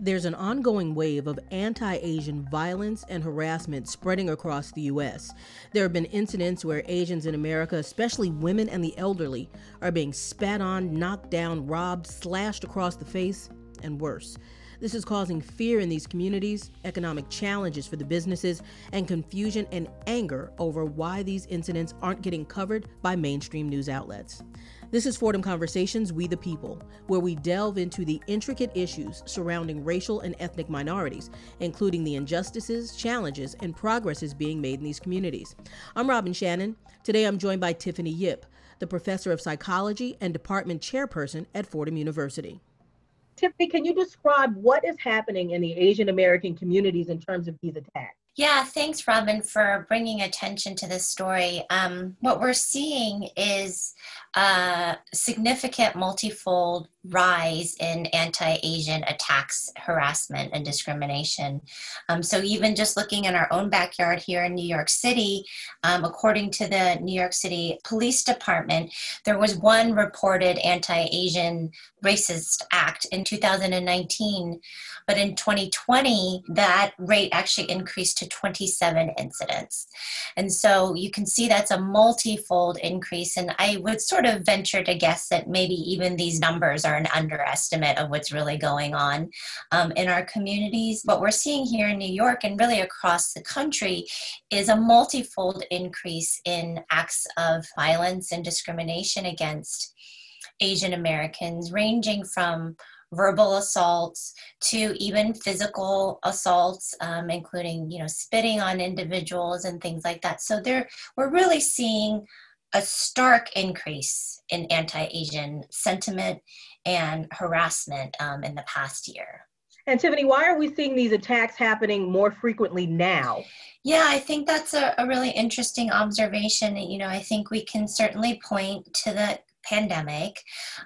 There's an ongoing wave of anti Asian violence and harassment spreading across the U.S. There have been incidents where Asians in America, especially women and the elderly, are being spat on, knocked down, robbed, slashed across the face, and worse. This is causing fear in these communities, economic challenges for the businesses, and confusion and anger over why these incidents aren't getting covered by mainstream news outlets. This is Fordham Conversations We the People, where we delve into the intricate issues surrounding racial and ethnic minorities, including the injustices, challenges, and progresses being made in these communities. I'm Robin Shannon. Today I'm joined by Tiffany Yip, the professor of psychology and department chairperson at Fordham University. Tiffany, can you describe what is happening in the Asian American communities in terms of these attacks? Yeah, thanks, Robin, for bringing attention to this story. Um, what we're seeing is a significant multifold rise in anti Asian attacks, harassment, and discrimination. Um, so, even just looking in our own backyard here in New York City, um, according to the New York City Police Department, there was one reported anti Asian racist act in 2019. But in 2020, that rate actually increased to 27 incidents. And so you can see that's a multifold increase. And I would sort of venture to guess that maybe even these numbers are an underestimate of what's really going on um, in our communities. What we're seeing here in New York and really across the country is a multifold increase in acts of violence and discrimination against Asian Americans, ranging from verbal assaults to even physical assaults, um, including you know spitting on individuals and things like that. So there, we're really seeing a stark increase in anti-Asian sentiment and harassment um, in the past year. And Tiffany, why are we seeing these attacks happening more frequently now? Yeah, I think that's a, a really interesting observation. You know, I think we can certainly point to the pandemic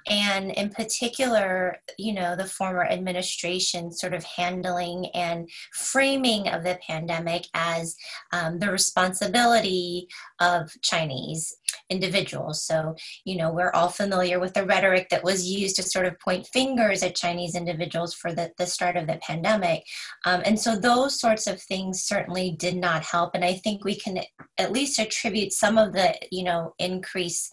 and in particular you know the former administration sort of handling and framing of the pandemic as um, the responsibility of chinese individuals so you know we're all familiar with the rhetoric that was used to sort of point fingers at chinese individuals for the, the start of the pandemic um, and so those sorts of things certainly did not help and i think we can at least attribute some of the you know increase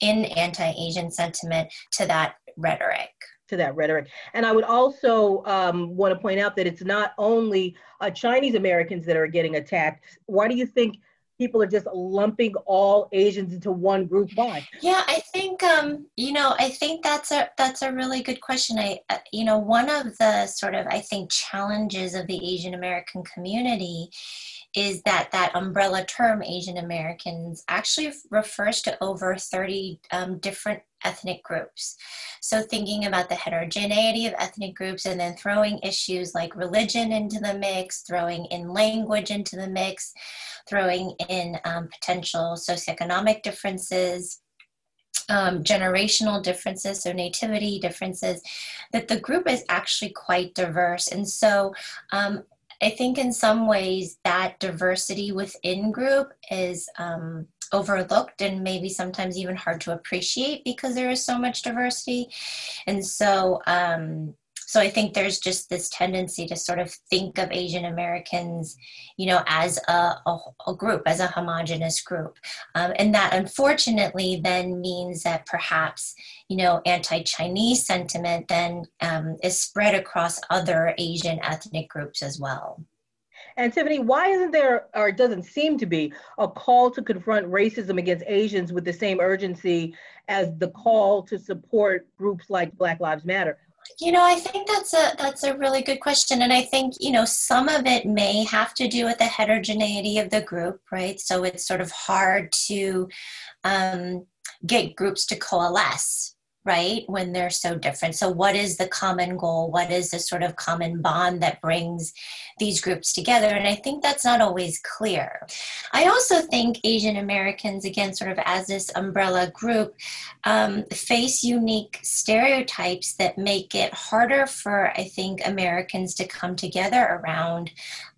in anti Asian sentiment to that rhetoric. To that rhetoric. And I would also um, want to point out that it's not only uh, Chinese Americans that are getting attacked. Why do you think? People are just lumping all Asians into one group. Why? Yeah, I think um, you know, I think that's a that's a really good question. I uh, you know, one of the sort of I think challenges of the Asian American community is that that umbrella term Asian Americans actually refers to over 30 um, different ethnic groups. So, thinking about the heterogeneity of ethnic groups and then throwing issues like religion into the mix, throwing in language into the mix, throwing in um, potential socioeconomic differences. Um, generational differences, so nativity differences, that the group is actually quite diverse. And so um, I think in some ways that diversity within group is um, overlooked and maybe sometimes even hard to appreciate because there is so much diversity. And so, um, so I think there's just this tendency to sort of think of Asian Americans, you know, as a, a, a group, as a homogenous group. Um, and that unfortunately then means that perhaps, you know, anti-Chinese sentiment then um, is spread across other Asian ethnic groups as well. And Tiffany, why isn't there, or it doesn't seem to be, a call to confront racism against Asians with the same urgency as the call to support groups like Black Lives Matter? You know, I think that's a that's a really good question, and I think you know some of it may have to do with the heterogeneity of the group, right? So it's sort of hard to um, get groups to coalesce right when they're so different. So what is the common goal? What is the sort of common bond that brings these groups together? And i think that's not always clear. I also think asian americans again sort of as this umbrella group um, face unique stereotypes that make it harder for i think americans to come together around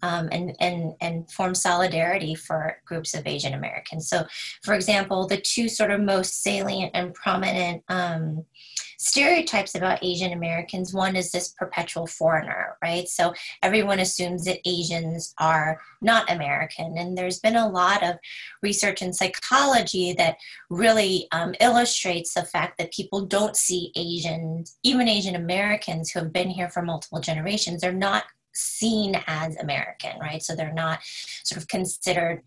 um, and, and, and form solidarity for groups of asian americans. So for example the two sort of most salient and prominent um, stereotypes about Asian Americans. One is this perpetual foreigner, right? So everyone assumes that Asians are not American. And there's been a lot of research in psychology that really um, illustrates the fact that people don't see Asians, even Asian Americans who have been here for multiple generations, they're not seen as American, right? So they're not sort of considered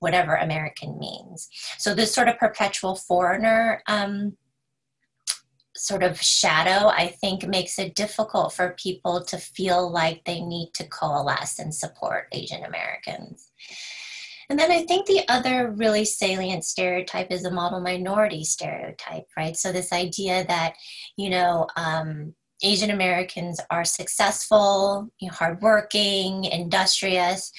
whatever American means. So this sort of perpetual foreigner um, sort of shadow, I think makes it difficult for people to feel like they need to coalesce and support Asian Americans. And then I think the other really salient stereotype is the model minority stereotype, right? So this idea that, you know, um, Asian Americans are successful, you know, hardworking, industrious,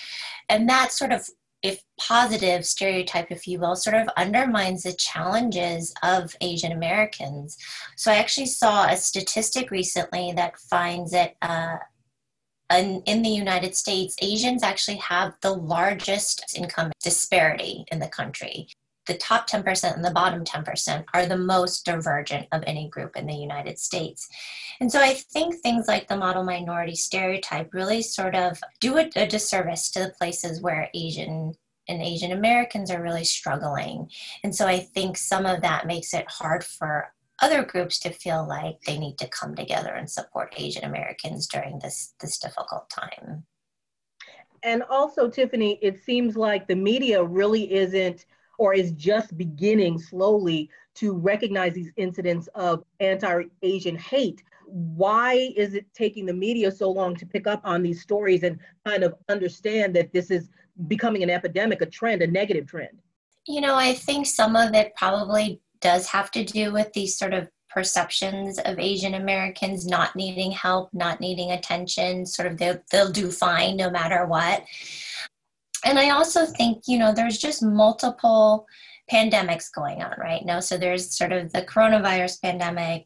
and that sort of if positive stereotype, if you will, sort of undermines the challenges of Asian Americans. So I actually saw a statistic recently that finds that uh, in, in the United States, Asians actually have the largest income disparity in the country. The top 10% and the bottom 10% are the most divergent of any group in the United States. And so I think things like the model minority stereotype really sort of do a, a disservice to the places where Asian and Asian Americans are really struggling. And so I think some of that makes it hard for other groups to feel like they need to come together and support Asian Americans during this this difficult time. And also, Tiffany, it seems like the media really isn't or is just beginning slowly to recognize these incidents of anti-Asian hate why is it taking the media so long to pick up on these stories and kind of understand that this is becoming an epidemic, a trend, a negative trend? You know, I think some of it probably does have to do with these sort of perceptions of Asian Americans not needing help, not needing attention, sort of they'll, they'll do fine no matter what. And I also think, you know, there's just multiple pandemics going on right now. So there's sort of the coronavirus pandemic,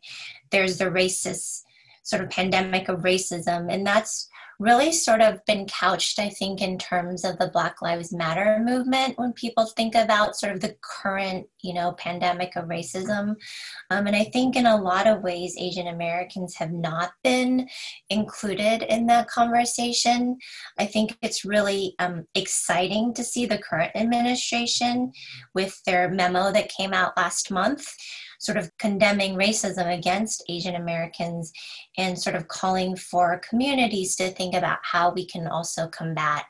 there's the racist sort of pandemic of racism, and that's really sort of been couched, I think, in terms of the Black Lives Matter movement when people think about sort of the current, you know, pandemic of racism. Um, and I think in a lot of ways, Asian Americans have not been included in that conversation. I think it's really um, exciting to see the current administration with their memo that came out last month sort of condemning racism against Asian Americans and sort of calling for communities to think about how we can also combat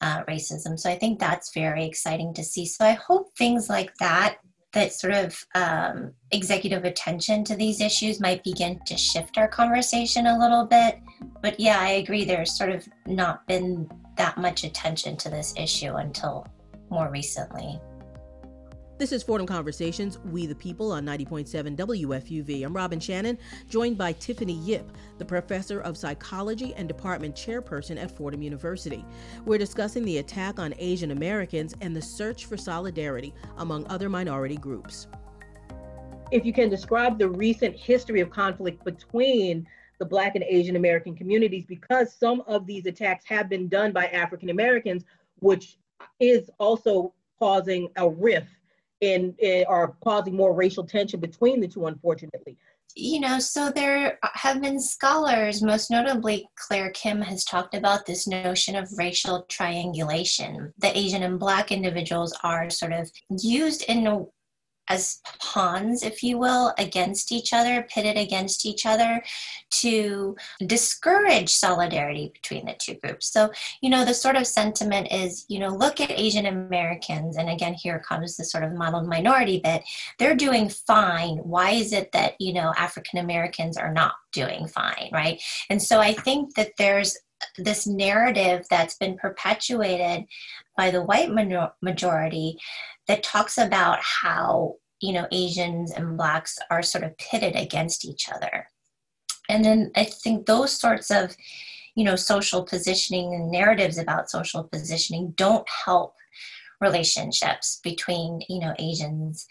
uh, racism. So I think that's very exciting to see. So I hope things like that that sort of um, executive attention to these issues might begin to shift our conversation a little bit. But yeah, I agree. There's sort of not been that much attention to this issue until more recently. This is Fordham Conversations, We the People on 90.7 WFUV. I'm Robin Shannon, joined by Tiffany Yip, the professor of psychology and department chairperson at Fordham University. We're discussing the attack on Asian Americans and the search for solidarity among other minority groups. If you can describe the recent history of conflict between the Black and Asian American communities, because some of these attacks have been done by African Americans, which is also causing a rift and, are causing more racial tension between the two, unfortunately. You know, so there have been scholars, most notably Claire Kim has talked about this notion of racial triangulation. The Asian and Black individuals are sort of used in a as pawns, if you will, against each other, pitted against each other to discourage solidarity between the two groups. So, you know, the sort of sentiment is, you know, look at Asian Americans, and again, here comes the sort of modeled minority bit. They're doing fine. Why is it that, you know, African Americans are not doing fine, right? And so I think that there's this narrative that's been perpetuated by the white majority that talks about how you know asians and blacks are sort of pitted against each other. And then i think those sorts of you know social positioning and narratives about social positioning don't help relationships between you know asians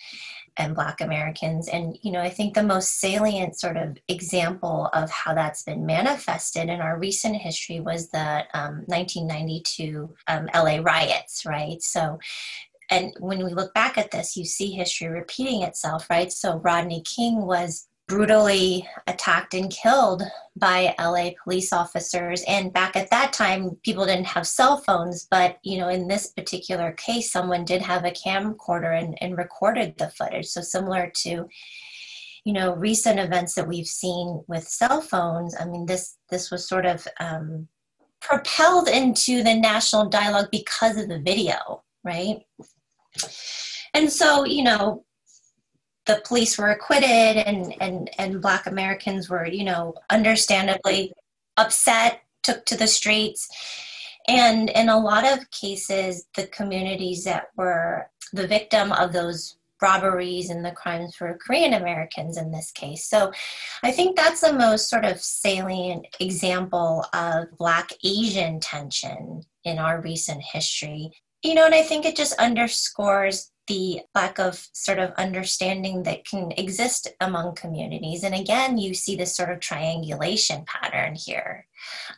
and black americans. And you know i think the most salient sort of example of how that's been manifested in our recent history was the um, 1992 um, la riots right? So and when we look back at this, you see history repeating itself, right? So Rodney King was brutally attacked and killed by LA police officers. And back at that time, people didn't have cell phones, but you know, in this particular case, someone did have a camcorder and, and recorded the footage. So similar to you know recent events that we've seen with cell phones i mean this this was sort of um, propelled into the national dialogue because of the video right and so you know the police were acquitted and and and black americans were you know understandably upset took to the streets and in a lot of cases the communities that were the victim of those robberies and the crimes for Korean Americans in this case. So I think that's the most sort of salient example of Black Asian tension in our recent history. You know, and I think it just underscores the lack of sort of understanding that can exist among communities. And again, you see this sort of triangulation pattern here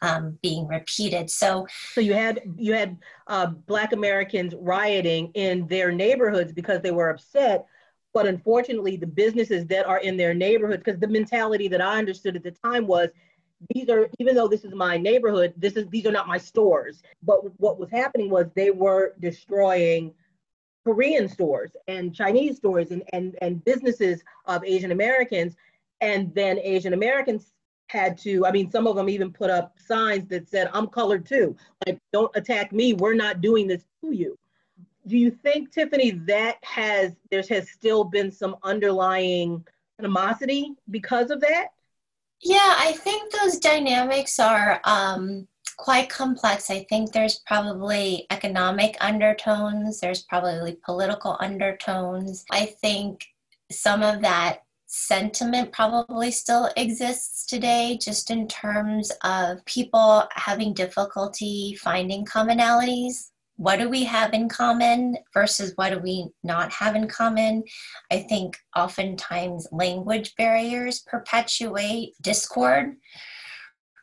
um, being repeated. So, so you had you had uh, Black Americans rioting in their neighborhoods because they were upset. But unfortunately, the businesses that are in their neighborhoods, because the mentality that I understood at the time was, these are even though this is my neighborhood, this is these are not my stores. But what was happening was they were destroying Korean stores and Chinese stores and, and, and businesses of Asian Americans. And then Asian Americans had to, I mean, some of them even put up signs that said, I'm colored too. Like, don't attack me. We're not doing this to you. Do you think, Tiffany, that has, there has still been some underlying animosity because of that? Yeah, I think those dynamics are um, quite complex. I think there's probably economic undertones, there's probably political undertones. I think some of that sentiment probably still exists today, just in terms of people having difficulty finding commonalities. What do we have in common versus what do we not have in common? I think oftentimes language barriers perpetuate discord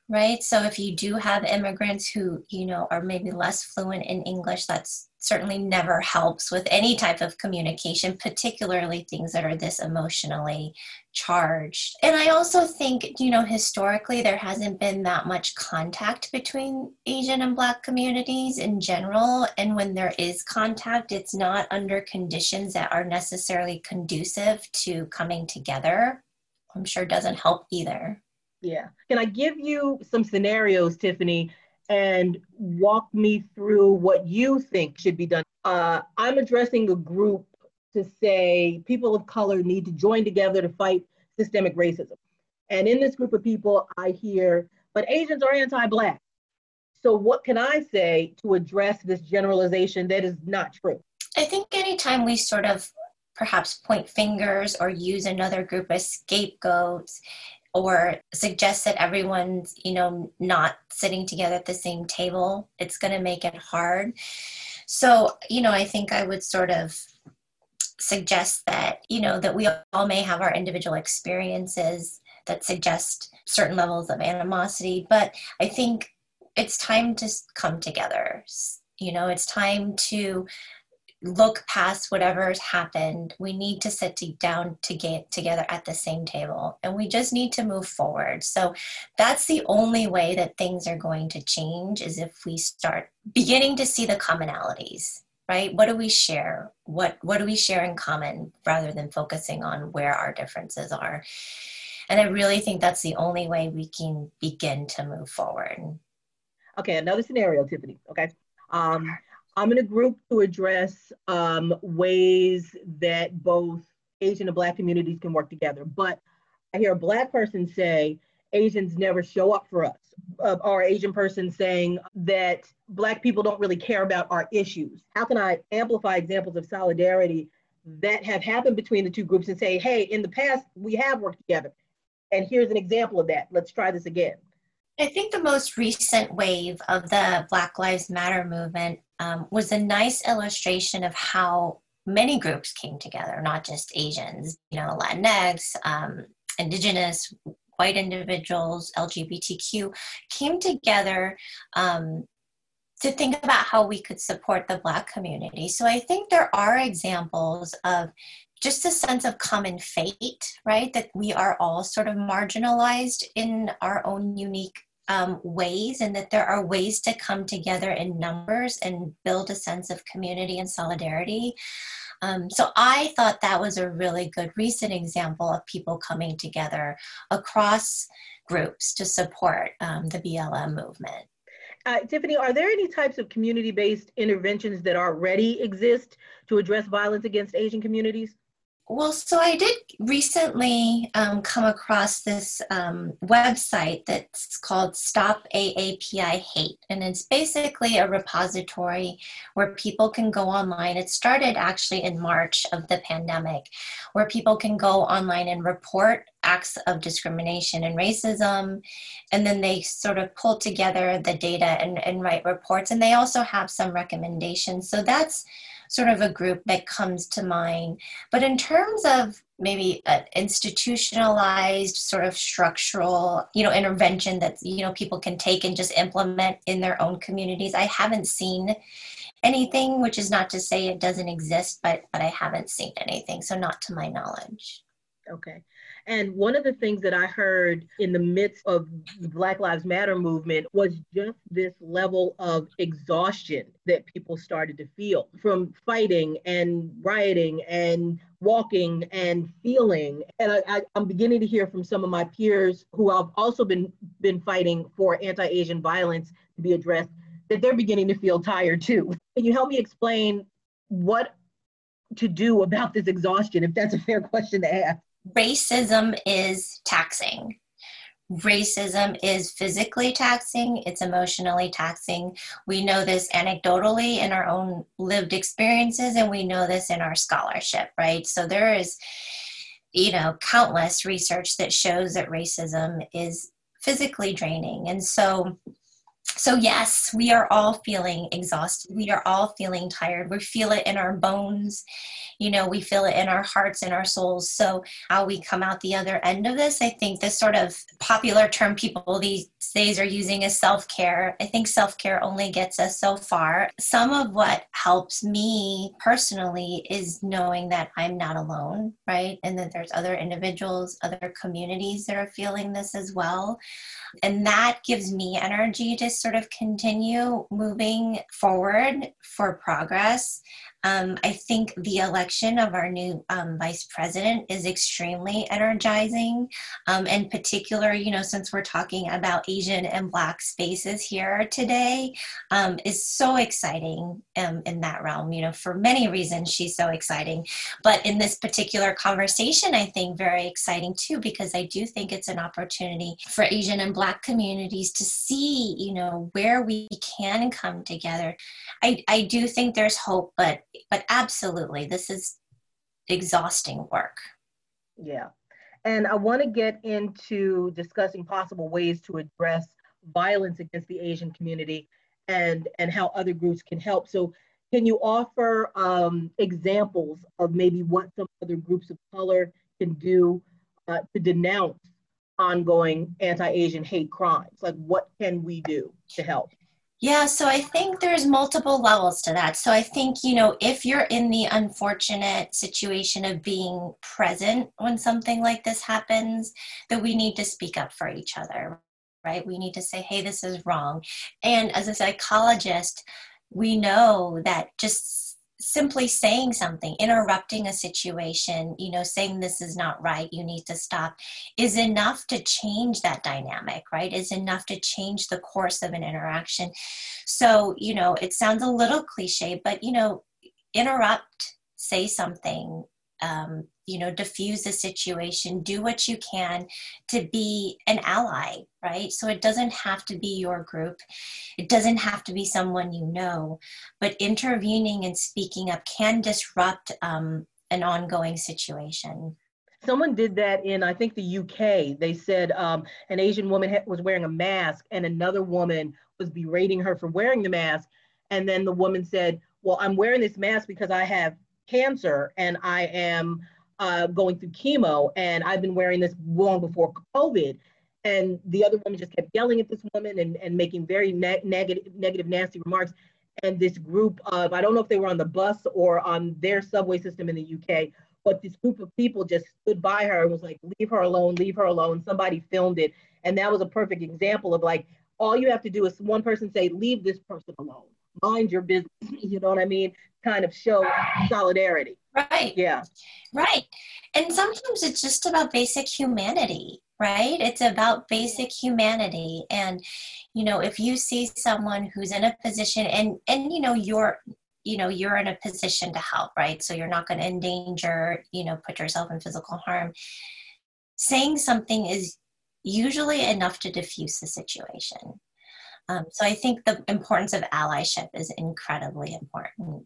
right so if you do have immigrants who you know are maybe less fluent in english that's certainly never helps with any type of communication particularly things that are this emotionally charged. And i also think you know historically there hasn't been that much contact between asian and black communities in general. And when there is contact it's not under conditions that are necessarily conducive to coming together. I'm sure doesn't help either. Yeah. Can I give you some scenarios, Tiffany, and walk me through what you think should be done? Uh, I'm addressing a group to say people of color need to join together to fight systemic racism. And in this group of people, I hear, but Asians are anti Black. So, what can I say to address this generalization that is not true? I think anytime we sort of perhaps point fingers or use another group as scapegoats, or suggest that everyone's you know not sitting together at the same table it's going to make it hard. So you know i think i would sort of suggest that you know that we all may have our individual experiences that suggest certain levels of animosity but i think it's time to come together. You know it's time to look past whatever's happened. We need to sit down to get together at the same table and we just need to move forward. So that's the only way that things are going to change is if we start beginning to see the commonalities, right? What do we share? What what do we share in common rather than focusing on where our differences are? And I really think that's the only way we can begin to move forward. Okay, another scenario, Tiffany. Okay. Um, I'm in a group to address um, ways that both Asian and Black communities can work together. But I hear a Black person say, Asians never show up for us, uh, or Asian person saying that Black people don't really care about our issues. How can I amplify examples of solidarity that have happened between the two groups and say, hey, in the past, we have worked together. And here's an example of that. Let's try this again. I think the most recent wave of the Black Lives Matter movement um, was a nice illustration of how many groups came together, not just Asians, you know, Latinx, um, Indigenous, white individuals, LGBTQ, came together um, to think about how we could support the Black community. So I think there are examples of just a sense of common fate, right? That we are all sort of marginalized in our own unique um, ways, and that there are ways to come together in numbers and build a sense of community and solidarity. Um, so I thought that was a really good recent example of people coming together across groups to support um, the BLM movement. Uh, Tiffany, are there any types of community-based interventions that already exist to address violence against Asian communities? Well, so I did recently um, come across this um, website that's called Stop AAPI Hate, and it's basically a repository where people can go online. It started actually in March of the pandemic, where people can go online and report acts of discrimination and racism, and then they sort of pull together the data and, and write reports, and they also have some recommendations. So that's sort of a group that comes to mind. But in terms of maybe an institutionalized sort of structural, you know, intervention that, you know, people can take and just implement in their own communities, I haven't seen anything, which is not to say it doesn't exist, but but I haven't seen anything. So not to my knowledge. Okay. And one of the things that I heard in the midst of the Black Lives Matter movement was just this level of exhaustion that people started to feel from fighting and rioting and walking and feeling. And I, am beginning to hear from some of my peers who have also been, been fighting for anti Asian violence to be addressed that they're beginning to feel tired too. Can you help me explain what to do about this exhaustion, if that's a fair question to ask? Racism is taxing. Racism is physically taxing, it's emotionally taxing. We know this anecdotally in our own lived experiences, and we know this in our scholarship, right? So there is, you know, countless research that shows that racism is physically draining. And so, so yes, we are all feeling exhausted. We are all feeling tired. We feel it in our bones. You know we feel it in our hearts and our souls. So how we come out the other end of this i think this sort of popular term people these days are using is self-care. I think self-care only gets us so far. Some of what helps me personally is knowing that i'm not alone right? And that there's other individuals other communities that are feeling this as well. And that gives me energy to sort of continue moving forward for progress um, I think the election of our new um, vice president is extremely energizing. Um, in particular, you know, since we're talking about Asian and Black spaces here today, um, is so exciting um, in that realm. You know, for many reasons, she's so exciting. But in this particular conversation, I think very exciting too, because I do think it's an opportunity for Asian and Black communities to see, you know, where we can come together. I, I do think there's hope, but but absolutely, this is exhausting work. Yeah. And I want to get into discussing possible ways to address violence against the Asian community and, and how other groups can help. So, can you offer um, examples of maybe what some other groups of color can do uh, to denounce ongoing anti Asian hate crimes? Like, what can we do to help? Yeah, so I think there's multiple levels to that. So I think, you know, if you're in the unfortunate situation of being present when something like this happens, that we need to speak up for each other, right? We need to say, hey, this is wrong. And as a psychologist, we know that just simply saying something, interrupting a situation, you know, saying this is not right, you need to stop, is enough to change that dynamic, right? Is enough to change the course of an interaction. So, you know, it sounds a little cliche, but, you know, interrupt, say something, um, you know diffuse the situation do what you can to be an ally right? So it doesn't have to be your group. It doesn't have to be someone you know. But intervening and speaking up can disrupt um, an ongoing situation. Someone did that in i think the uk they said um, an asian woman was wearing a mask and another woman was berating her for wearing the mask. And then the woman said well i'm wearing this mask because i have cancer and i am uh, going through chemo, and I've been wearing this long before COVID. And the other woman just kept yelling at this woman and, and making very ne- negative, negative, nasty remarks. And this group of, I don't know if they were on the bus or on their subway system in the UK, but this group of people just stood by her and was like, leave her alone, leave her alone. Somebody filmed it. And that was a perfect example of like, all you have to do is one person say, leave this person alone, mind your business. You know what I mean? Kind of show solidarity. Right. Yeah. Right. And sometimes it's just about basic humanity, right? It's about basic humanity. And, you know, if you see someone who's in a position and, and, you know, you're, you know you're in a position to help right so you're not going to endanger you know put yourself in physical harm saying something is usually enough to diffuse the situation um, so i think the importance of allyship is incredibly important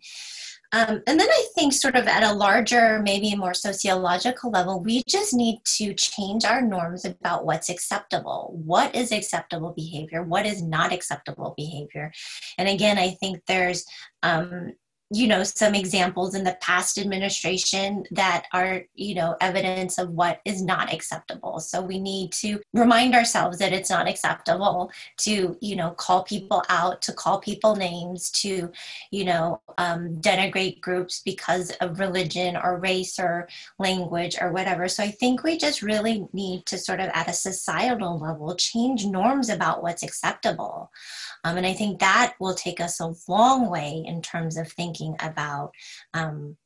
um, and then I think, sort of at a larger, maybe more sociological level, we just need to change our norms about what's acceptable. What is acceptable behavior? What is not acceptable behavior? And again, I think there's um, you know some examples in the past administration that are you know evidence of what is not acceptable. So we need to remind ourselves that it's not acceptable to you know call people out to call people names to you know um, denigrate groups because of religion or race or language or whatever. So i think we just really need to sort of at a societal level change norms about what's acceptable. Um, and I think that will take us a long way in terms of thinking about um,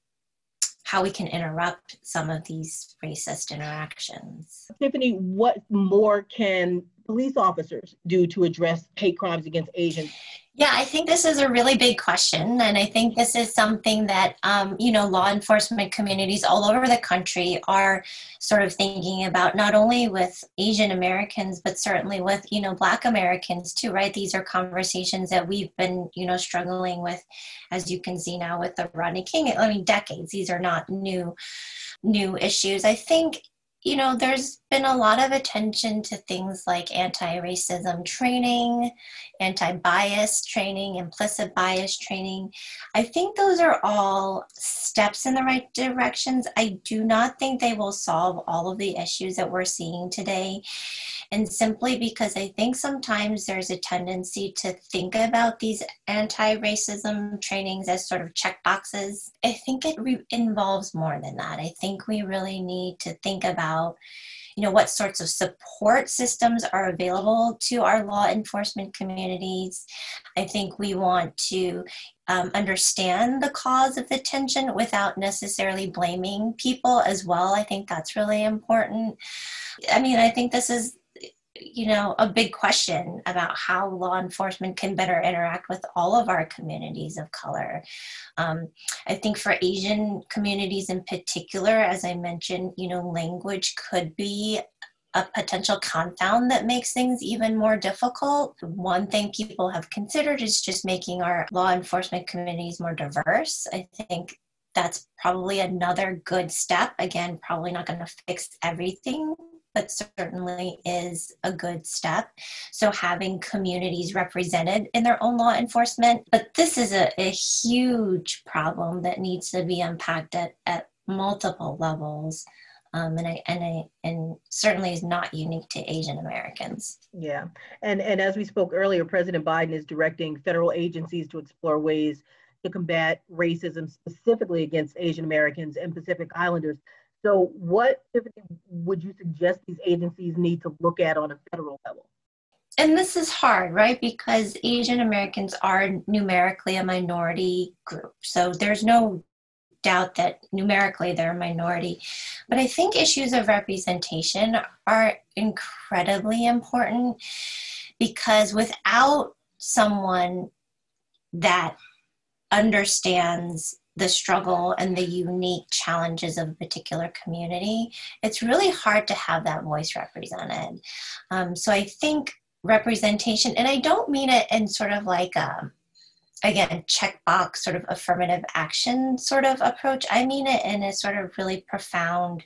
how we can interrupt some of these racist interactions. Tiffany, what more can police officers do to address hate crimes against Asians? Yeah, I think this is a really big question. And I think this is something that, um, you know, law enforcement communities all over the country are sort of thinking about, not only with Asian Americans, but certainly with, you know, Black Americans too, right? These are conversations that we've been, you know, struggling with, as you can see now with the Rodney King. I mean, decades. These are not new new issues. I think you know, there's been a lot of attention to things like anti racism training, anti bias training, implicit bias training. I think those are all steps in the right directions. I do not think they will solve all of the issues that we're seeing today. And simply because I think sometimes there's a tendency to think about these anti racism trainings as sort of check boxes. I think it re- involves more than that. I think we really need to think about you know what sorts of support systems are available to our law enforcement communities. I think we want to um, understand the cause of the tension without necessarily blaming people as well. I think that's really important. I mean i think this is you know a big question about how law enforcement can better interact with all of our communities of color um, i think for asian communities in particular as i mentioned you know language could be a potential confound that makes things even more difficult. One thing people have considered is just making our law enforcement communities more diverse. I think that's probably another good step. Again, probably not going to fix everything, but certainly is a good step. So having communities represented in their own law enforcement. But this is a, a huge problem that needs to be unpacked at, at multiple levels. Um, and I and I and certainly is not unique to Asian Americans. Yeah, and and as we spoke earlier, President Biden is directing federal agencies to explore ways to combat racism specifically against Asian Americans and Pacific Islanders. So, what would you suggest these agencies need to look at on a federal level? And this is hard, right? Because Asian Americans are numerically a minority group. So, there's no doubt that numerically they're a minority. But I think issues of representation are incredibly important because without someone that understands the struggle and the unique challenges of a particular community, it's really hard to have that voice represented. Um, so I think representation, and I don't mean it in sort of like a, again, checkbox sort of affirmative action sort of approach. I mean it in a sort of really profound,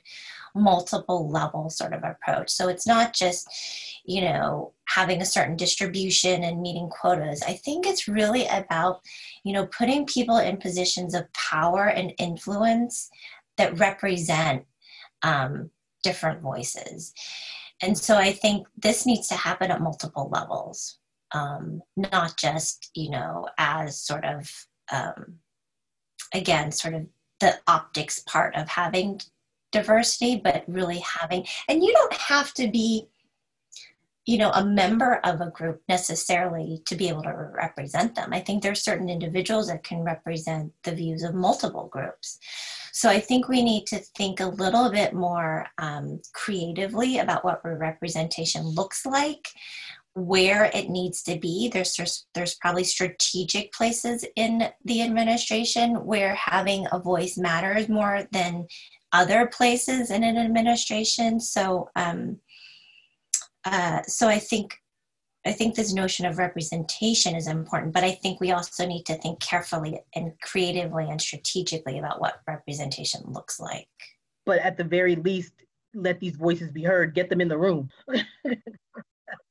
multiple level sort of approach. So it's not just, you know, having a certain distribution and meeting quotas. I think it's really about, you know, putting people in positions of power and influence that represent um, different voices. And so I think this needs to happen at multiple levels, um, not just, you know, as sort of, um, again, sort of the optics part of having diversity, but really having, and you don't have to be, you know, a member of a group necessarily to be able to represent them. I think there's certain individuals that can represent the views of multiple groups. So I think we need to think a little bit more um, creatively about what representation looks like where it needs to be. There's, there's there's probably strategic places in the administration where having a voice matters more than other places in an administration. So um, uh, so I think I think this notion of representation is important, but I think we also need to think carefully and creatively and strategically about what representation looks like. But at the very least, let these voices be heard. Get them in the room.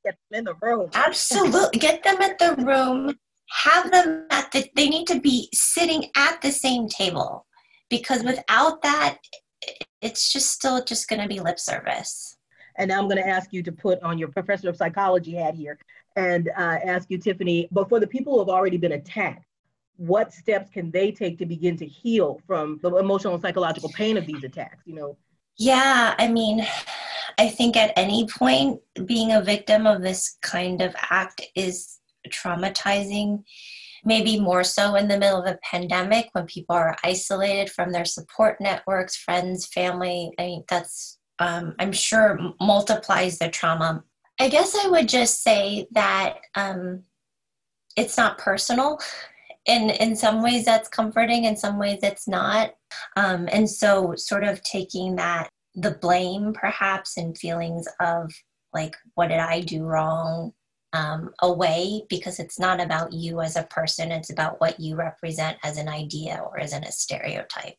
get them in the room. Absolutely. Get them at the room. Have them at the, they need to be sitting at the same table because without that, it's just still just going to be lip service. And now I'm going to ask you to put on your professor of psychology hat here and uh, ask you, Tiffany, but for the people who have already been attacked, what steps can they take to begin to heal from the emotional and psychological pain of these attacks? You know, yeah, I mean, I think at any point, being a victim of this kind of act is traumatizing. Maybe more so in the middle of a pandemic when people are isolated from their support networks, friends, family. I mean, that's, um, I'm sure, multiplies the trauma. I guess I would just say that um, it's not personal. In, in some ways, that's comforting, in some ways, it's not. Um, and so, sort of taking that, the blame perhaps, and feelings of like, what did I do wrong um, away because it's not about you as a person, it's about what you represent as an idea or as an, a stereotype.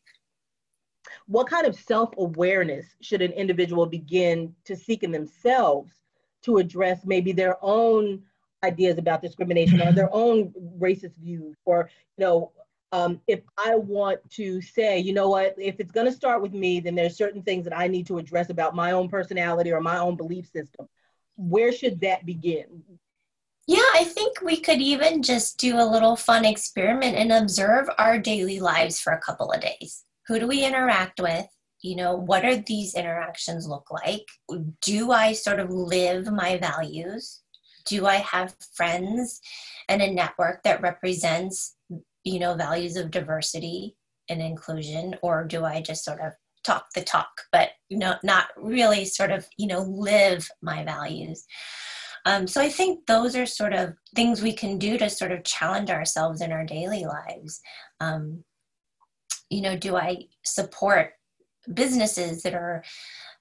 What kind of self awareness should an individual begin to seek in themselves to address maybe their own ideas about discrimination or their own racist views or you know um, if I want to say, you know what, if it's going to start with me, then there's certain things that I need to address about my own personality or my own belief system. Where should that begin? Yeah, I think we could even just do a little fun experiment and observe our daily lives for a couple of days. Who do we interact with? You know, what are these interactions look like? Do I sort of live my values? Do I have friends and a network that represents you know values of diversity and inclusion or do i just sort of talk the talk but you know not really sort of you know live my values? Um, so i think those are sort of things we can do to sort of challenge ourselves in our daily lives. Um, you know do i support businesses that are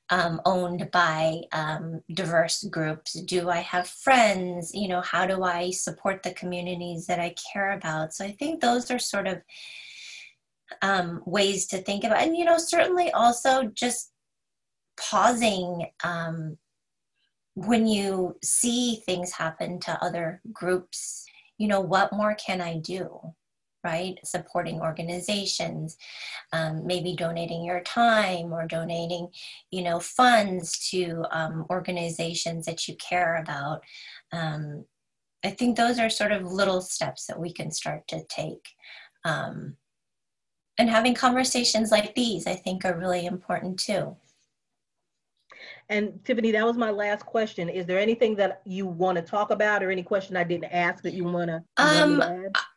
um, owned by um, diverse groups? Do I have friends? You know, how do I support the communities that I care about? So I think those are sort of um, ways to think about, and you know, certainly also just pausing um, when you see things happen to other groups. You know, what more can I do? Right? Supporting organizations, um, maybe donating your time or donating, you know, funds to um, organizations that you care about. Um, I think those are sort of little steps that we can start to take. Um, and having conversations like these, I think, are really important too. And Tiffany, that was my last question. Is there anything that you want to talk about or any question I didn't ask that you want to? Um,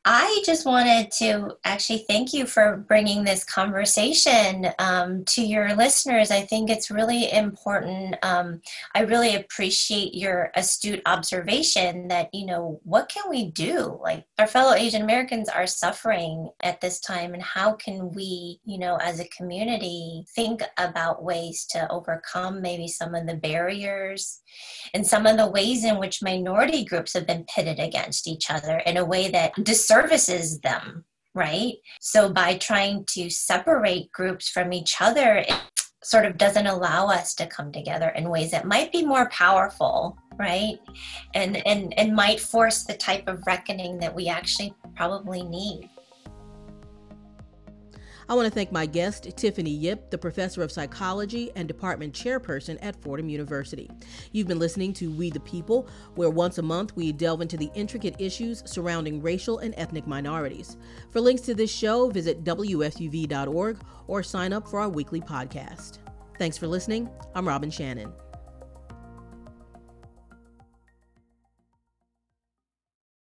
I just wanted to actually thank you for bringing this conversation um, to your listeners. I think it's really important. Um, I really appreciate your astute observation that, you know, what can we do? Like our fellow Asian Americans are suffering at this time, and how can we, you know, as a community, think about ways to overcome maybe some of the barriers and some of the ways in which minority groups have been pitted against each other in a way that disservices them, right? So by trying to separate groups from each other, it sort of doesn't allow us to come together in ways that might be more powerful right and and and might force the type of reckoning that we actually probably need I want to thank my guest, Tiffany Yip, the professor of psychology and department chairperson at Fordham University. You've been listening to We the People, where once a month we delve into the intricate issues surrounding racial and ethnic minorities. For links to this show, visit WFUV.org or sign up for our weekly podcast. Thanks for listening. I'm Robin Shannon.